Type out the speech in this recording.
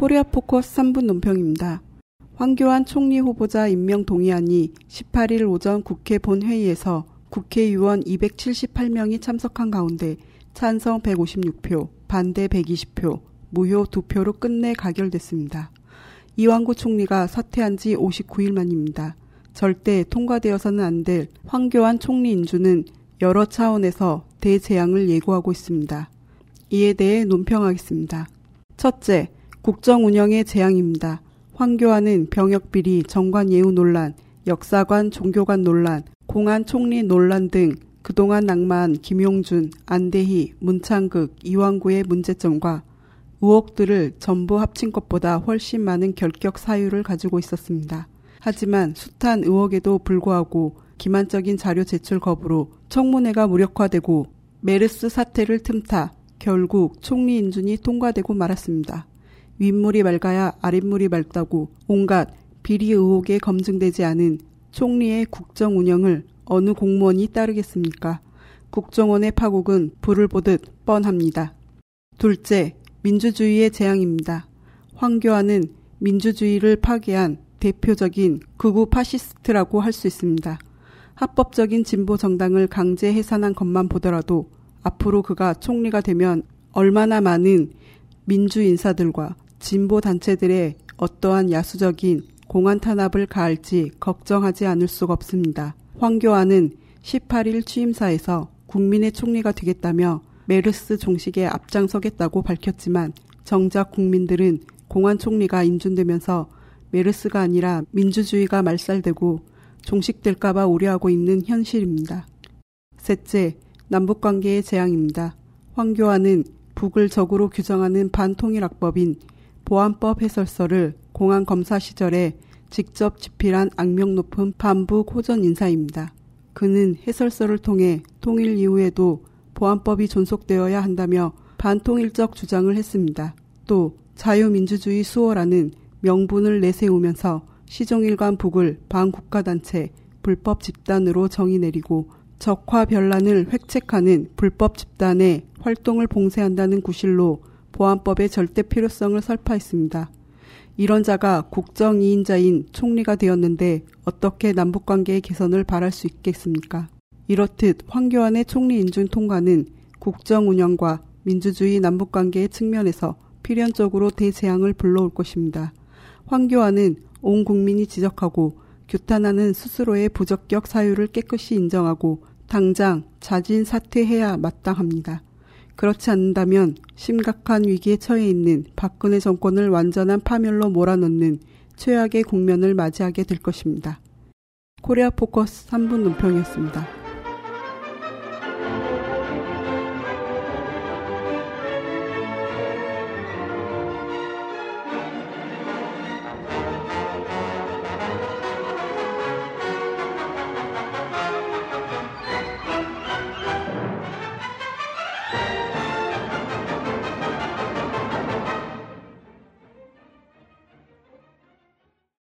코리아 포커스 3분 논평입니다. 황교안 총리 후보자 임명 동의안이 18일 오전 국회 본회의에서 국회의원 278명이 참석한 가운데 찬성 156표, 반대 120표, 무효 2표로 끝내 가결됐습니다. 이완구 총리가 사퇴한 지 59일 만입니다. 절대 통과되어서는 안 될 황교안 총리 인주는 여러 차원에서 대재앙을 예고하고 있습니다. 이에 대해 논평하겠습니다. 첫째, 국정 운영의 재앙입니다. 황교안은 병역 비리, 정관 예우 논란, 역사관 종교관 논란, 공안 총리 논란 등 그동안 낭만 김용준, 안대희, 문창극, 이왕구의 문제점과 의혹들을 전부 합친 것보다 훨씬 많은 결격 사유를 가지고 있었습니다. 하지만 숱한 의혹에도 불구하고 기만적인 자료 제출 거부로 청문회가 무력화되고 메르스 사태를 틈타 결국 총리 인준이 통과되고 말았습니다. 윗물이 맑아야 아랫물이 맑다고 온갖 비리 의혹에 검증되지 않은 총리의 국정 운영을 어느 공무원이 따르겠습니까? 국정원의 파국은 불을 보듯 뻔합니다. 둘째, 민주주의의 재앙입니다. 황교안은 민주주의를 파괴한 대표적인 극우 파시스트라고 할 수 있습니다. 합법적인 진보 정당을 강제 해산한 것만 보더라도 앞으로 그가 총리가 되면 얼마나 많은 민주 인사들과 진보 단체들의 어떠한 야수적인 공안 탄압을 가할지 걱정하지 않을 수가 없습니다. 황교안은 18일 취임사에서 국민의 총리가 되겠다며 메르스 종식에 앞장서겠다고 밝혔지만 정작 국민들은 공안 총리가 인준되면서 메르스가 아니라 민주주의가 말살되고 종식될까봐 우려하고 있는 현실입니다. 셋째, 남북관계의 재앙입니다. 황교안은 북을 적으로 규정하는 반통일악법인 보안법 해설서를 공안 검사 시절에 직접 집필한 악명 높은 반북 호전 인사입니다. 그는 해설서를 통해 통일 이후에도 보안법이 존속되어야 한다며 반통일적 주장을 했습니다. 또 자유민주주의 수호라는 명분을 내세우면서 시종일관 북을 반국가단체 불법 집단으로 정의 내리고 적화 변란을 획책하는 불법 집단의 활동을 봉쇄한다는 구실로 보안법의 절대 필요성을 설파했습니다. 이런 자가 국정 2인자인 총리가 되었는데 어떻게 남북관계의 개선을 바랄 수 있겠습니까? 이렇듯 황교안의 총리 인준 통과는 국정 운영과 민주주의 남북관계의 측면에서 필연적으로 대재앙을 불러올 것입니다. 황교안은 온 국민이 지적하고 규탄하는 스스로의 부적격 사유를 깨끗이 인정하고 당장 자진 사퇴해야 마땅합니다. 그렇지 않는다면 심각한 위기에 처해 있는 박근혜 정권을 완전한 파멸로 몰아넣는 최악의 국면을 맞이하게 될 것입니다. 코리아 포커스 3분 논평이었습니다.